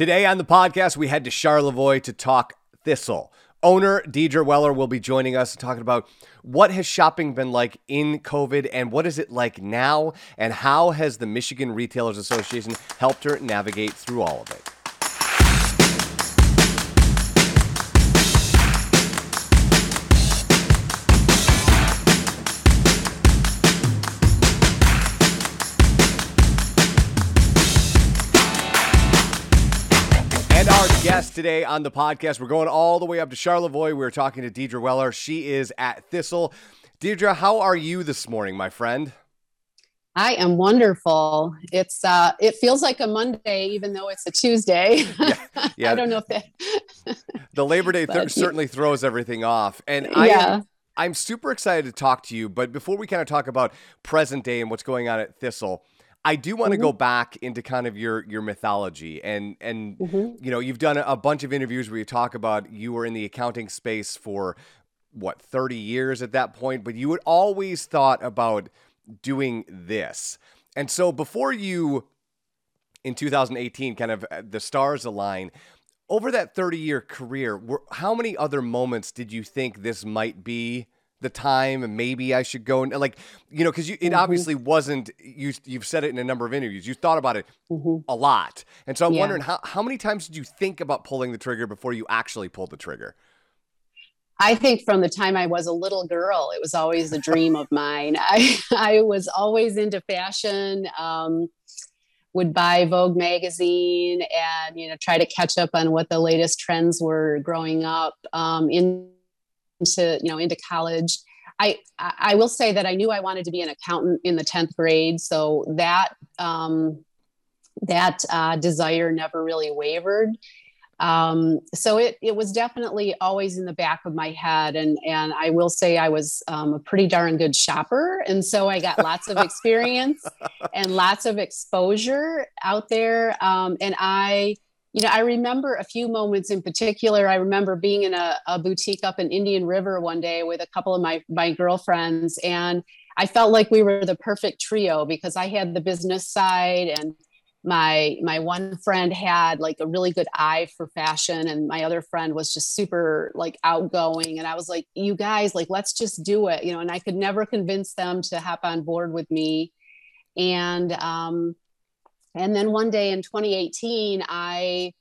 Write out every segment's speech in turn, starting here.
Today on the podcast, we head to Charlevoix to talk Thistle. Owner Deidre Weller will be joining us and talking about what has shopping been like in COVID and what is it like now, and how has the Michigan Retailers Association helped her navigate through all of it. Guest today on the podcast. We're going all the way up to Charlevoix. We're talking to Deidre Weller. She is at Thistle. Deidre, how are you this morning, my friend? I am wonderful. It's uh it feels like a Monday even though it's a Tuesday. Yeah, yeah. I don't know if that The Labor Day th- certainly throws everything off. And I yeah. am, I'm super excited to talk to you, but before we kind of talk about present day and what's going on at Thistle, I do want to mm-hmm. go back into kind of your your mythology and and mm-hmm. you know you've done a bunch of interviews where you talk about you were in the accounting space for what 30 years at that point but you had always thought about doing this. And so before you in 2018 kind of uh, the stars align over that 30 year career were, how many other moments did you think this might be the time and maybe I should go and like you know because it mm-hmm. obviously wasn't you you've said it in a number of interviews you thought about it mm-hmm. a lot and so I'm yeah. wondering how how many times did you think about pulling the trigger before you actually pulled the trigger I think from the time I was a little girl it was always a dream of mine I I was always into fashion um, would buy Vogue magazine and you know try to catch up on what the latest trends were growing up um, in into you know into college I, I will say that I knew I wanted to be an accountant in the 10th grade. So that, um, that uh, desire never really wavered. Um, so it, it was definitely always in the back of my head. And, and I will say I was um, a pretty darn good shopper. And so I got lots of experience and lots of exposure out there. Um, and I, you know, I remember a few moments in particular. I remember being in a, a, boutique up in Indian River one day with a couple of my my girlfriends, and I felt like we were the perfect trio because I had the business side, and my my one friend had like a really good eye for fashion, and my other friend was just super like outgoing. And I was like, "You guys, like, let's just do it," you know. And I could never convince them to hop on board with me, and um, and then one day in 2018 i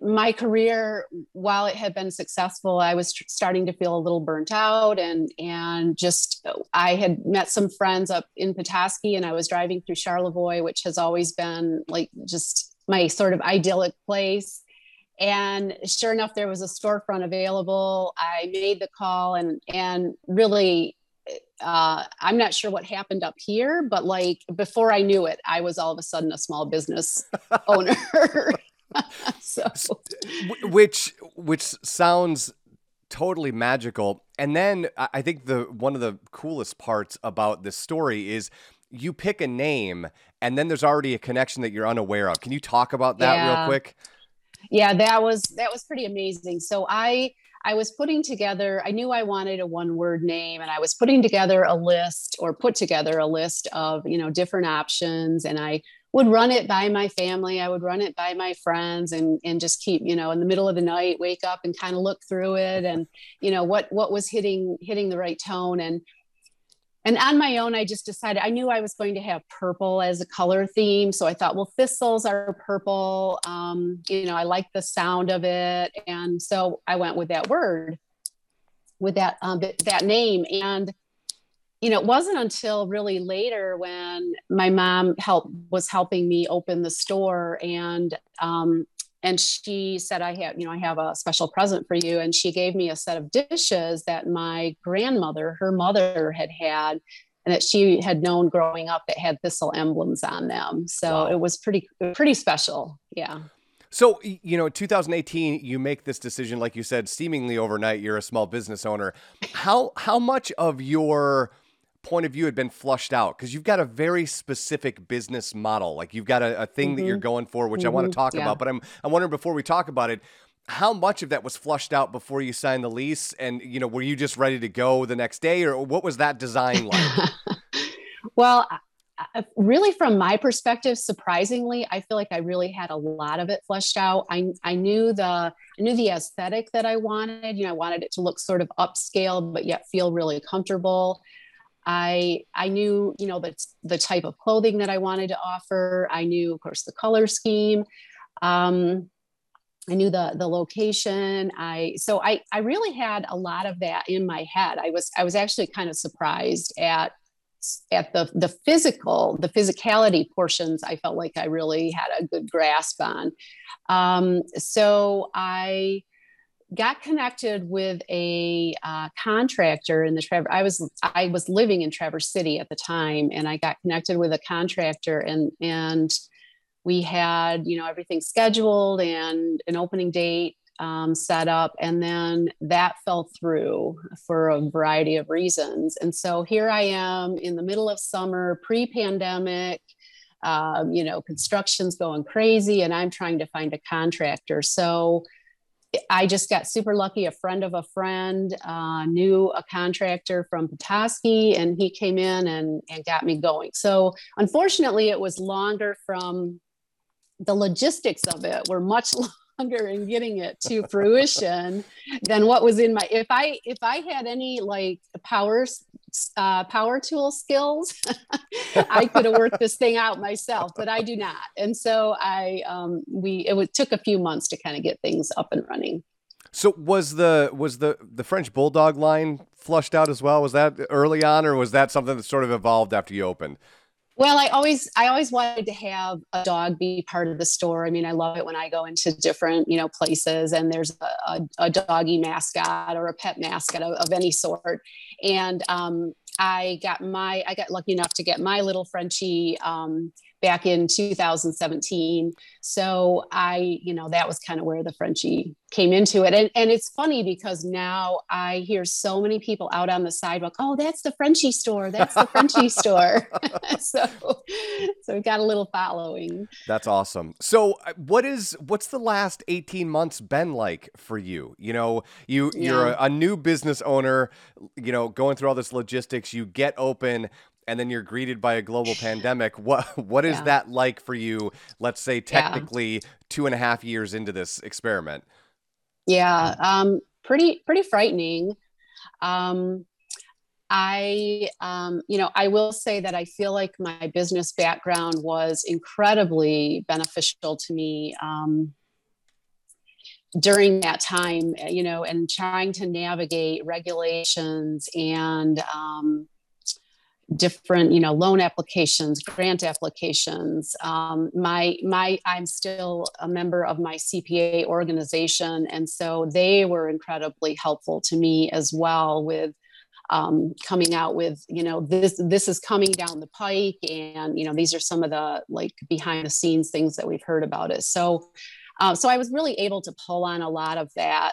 my career while it had been successful i was starting to feel a little burnt out and and just i had met some friends up in petoskey and i was driving through charlevoix which has always been like just my sort of idyllic place. And sure enough there was a storefront available. I made the call and and really uh, I'm not sure what happened up here, but like before I knew it, I was all of a sudden a small business owner. so, which which sounds totally magical. And then I think the one of the coolest parts about this story is you pick a name and then there's already a connection that you're unaware of. Can you talk about that yeah. real quick? Yeah, that was that was pretty amazing. So I I was putting together, I knew I wanted a one word name and I was putting together a list or put together a list of, you know, different options. And I would run it by my family. I would run it by my friends and, and just keep, you know, in the middle of the night, wake up and kind of look through it and, you know, what, what was hitting, hitting the right tone. And and on my own, I just decided I knew I was going to have purple as a color theme. So I thought, well, thistles are purple. Um, you know, I like the sound of it. And so I went with that word, with that, um, that name. And, you know, it wasn't until really later when my mom helped was helping me open the store and um, and she said i have you know i have a special present for you and she gave me a set of dishes that my grandmother her mother had had and that she had known growing up that had thistle emblems on them so wow. it was pretty pretty special yeah so, you know, 2018, you make this decision, like you said, seemingly overnight. You're a small business owner. How how much of your point of view had been flushed out because you've got a very specific business model. Like you've got a, a thing mm-hmm. that you're mm-hmm. going for, which mm-hmm. I want to talk yeah. about. But I'm I'm wondering before we talk about it, how much of that was flushed out before you signed the lease? And you know, were you just ready to go the next day, or what was that design like? well, really from my perspective surprisingly i feel like i really had a lot of it fleshed out i i knew the i knew the aesthetic that i wanted you know i wanted it to look sort of upscale but yet feel really comfortable i i knew you know the, the type of clothing that i wanted to offer i knew of course the color scheme um, I knew the the location. I so I I really had a lot of that in my head. I was I was actually kind of surprised at at the the physical the physicality portions i felt like i really had a good grasp on um, so i got connected with a uh, contractor in the. I was I was living in Traverse City at the time, and I got connected with a contractor, and and we had you know everything scheduled and an opening date um, set up, and then that fell through for a variety of reasons. And so here I am in the middle of summer, pre-pandemic. Um, you know, construction's going crazy, and I'm trying to find a contractor. So I just got super lucky. A friend of a friend uh, knew a contractor from Petoskey, and he came in and, and got me going. So, unfortunately, it was longer from the logistics of it were much longer in getting it to fruition than what was in my if i if i had any like power uh, power tool skills i could have worked this thing out myself but i do not. And so i um, we it would, took a few months to kind of get things up and running. So was the was the the french bulldog line flushed out as well? Was that early on or was that something that sort of evolved after you opened well, I always I always wanted to have a dog be part of the store. I mean, I love it when I go into different, you know, places and there's a, a, a doggy mascot or a pet mascot of, of any sort. And um, I got my I got lucky enough to get my little Frenchie um, back in 2017. So I, you know, that was kind of where the Frenchie came into it. And, and it's funny because now I hear so many people out on the sidewalk, oh, that's the Frenchie store. That's the Frenchie store. so, so we got a little following. That's awesome. So uh, what is, what's the last 18 months been like for you? You know, you, yeah. you're a, a new business owner, you know, going through all this logistics, you get open and then you're greeted by a global pandemic. What what is yeah. that like for you? Let's say technically yeah. two and a half years into this experiment. Yeah, um, pretty pretty frightening. Um, I, um, you know, I will say that I feel like my business background was incredibly beneficial to me um, during that time. You know, and trying to navigate regulations and um, different you know loan applications grant applications. Um, my my i'm still a member of my cpa organization and so they were incredibly helpful to me as well with um, coming out with you know this this is coming down the pike and you know these are some of the like behind the scenes things that we've heard about it. So uh, so i was really able to pull on a lot of that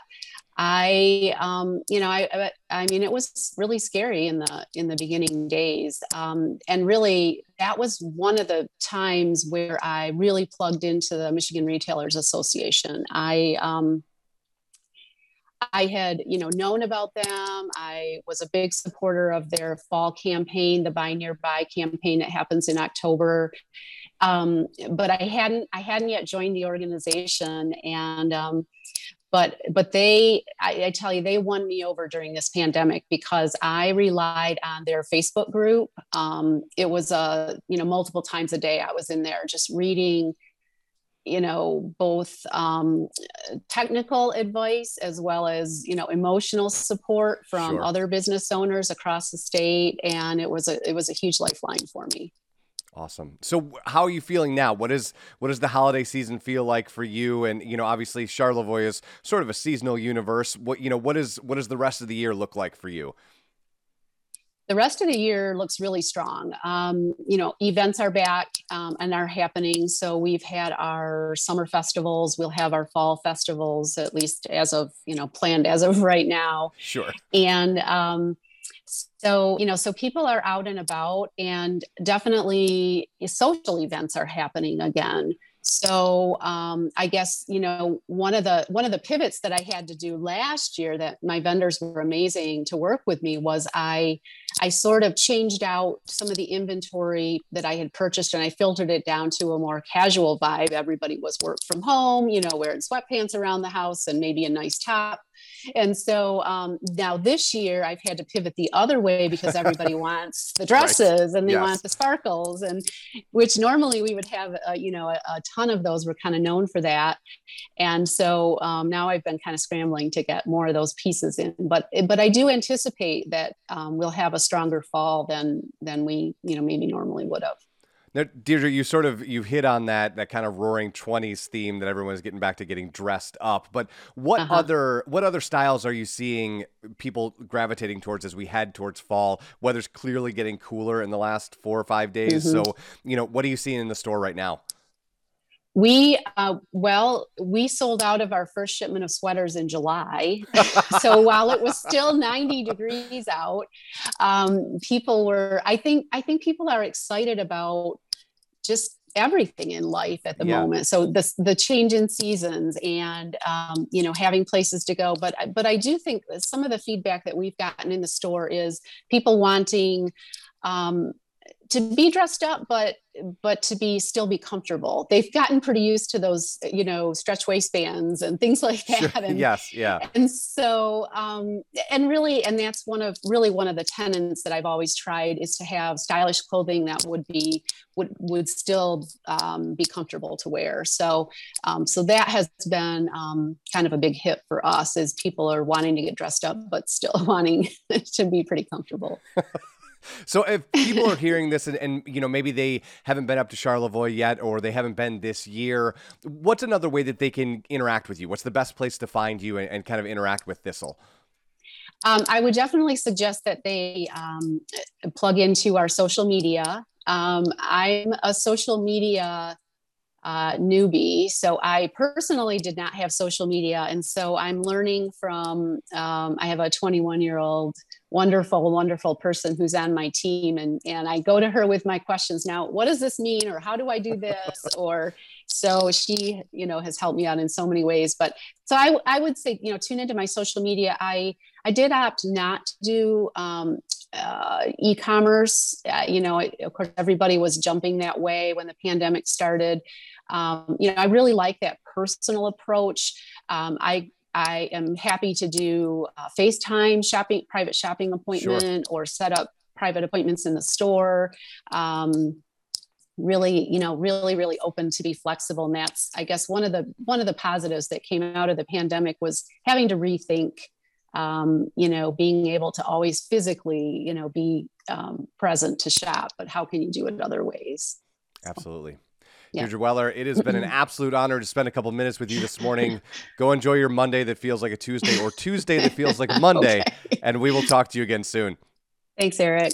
I, um, you know, I, I mean, it was really scary in the in the beginning days, um, and really that was one of the times where I really plugged into the Michigan Retailers Association. I, um, I had, you know, known about them. I was a big supporter of their fall campaign, the Buy Nearby campaign that happens in October. Um, but I hadn't, I hadn't yet joined the organization, and um, but but they I, I, tell you they won me over during this pandemic because i relied on their facebook group. Um, it was a you know multiple times a day i was in there just reading you know both um, technical advice as well as you know emotional support from sure. other business owners across the state. And it was a it was a huge lifeline for me Awesome. So, how are you feeling now? What is what does the holiday season feel like for you? And you know, obviously, Charlevoix is sort of a seasonal universe. What you know, what is what does the rest of the year look like for you? The rest of the year looks really strong. Um, you know, events are back um, and are happening. So we've had our summer festivals. We'll have our fall festivals, at least as of you know planned as of right now. Sure. And um, so, you know, so people are out and about, and definitely social events are happening again. So, um, I guess you know one of the one of the pivots that I had to do last year that my vendors were amazing to work with me was I I sort of changed out some of the inventory that I had purchased and I filtered it down to a more casual vibe. Everybody was work from home, you know, wearing sweatpants around the house and maybe a nice top and so um, now this year I've had to pivot the other way because everybody wants the dresses right. and they yes. want the sparkles, and which normally we would have, uh, you know, a, a, ton of those. We're kind of known for that, and so um, now I've been kind of scrambling to get more of those pieces in. But but I do anticipate that um, we'll have a stronger fall than than we you know maybe normally would have. Now, Deirdre, you sort of you hit on that that kind of roaring twenties theme that everyone's getting back to getting dressed up. But what uh-huh. other what other styles are you seeing people gravitating towards as we head towards fall? Weather's clearly getting cooler in the last four or five days. Mm-hmm. So, you know, what are you seeing in the store right now? We, uh, well, we sold out of our first shipment of sweaters in July. so while it was still 90 degrees out, um, people were, I think, I think people are excited about just everything in life at the yeah. moment so the, the change in seasons and um, you know having places to go but but i do think some of the feedback that we've gotten in the store is people wanting um, to be dressed up but but to be still be comfortable. They've gotten pretty used to those you know stretch waistbands and things like that. Sure. and yes. Yeah. and so um and really and that's one of really one of the tenets that i've always tried is to have stylish clothing that would be would would still um, be comfortable to wear. So um, so that has been um, kind of a big hit for us is people are wanting to get dressed up but still wanting to be pretty comfortable So if people are hearing this and, and, you know maybe they haven't been up to Charlevoix yet or they haven't been this year, what's another way that they can interact with you? What's the best place to find you and, and kind of interact with Thistle? Um, I would definitely suggest that they um, plug into our social media. Um, I'm a social media uh, newbie. So I personally did not have social media. And so I'm learning from, um, I have a 21 year old wonderful, wonderful person who's on my team. And, and I go to her with my questions now, what does this mean? Or how do I do this? or so she, you know, has helped me out in so many ways. But so I, I would say, you know, tune into my social media. I, I did opt not to do um, uh, e-commerce. Uh, you know, of course, everybody was jumping that way when the pandemic started. Um, you know, I really like that personal approach. Um, I I am happy to do FaceTime shopping, private shopping appointment, sure. or set up private appointments in the store. Um, really, you know, really, really open to be flexible. And that's, I guess, one of the one of the positives that came out of the pandemic was having to rethink. Um, you know, being able to always physically, you know, be um, present to shop, but how can you do it other ways? Absolutely. Yeah. Deirdre Weller, it has been an absolute honor to spend a couple minutes with you this morning. Go enjoy your Monday that feels like a Tuesday or Tuesday that feels like a Monday. okay. And we will talk to you again soon. Thanks, Eric.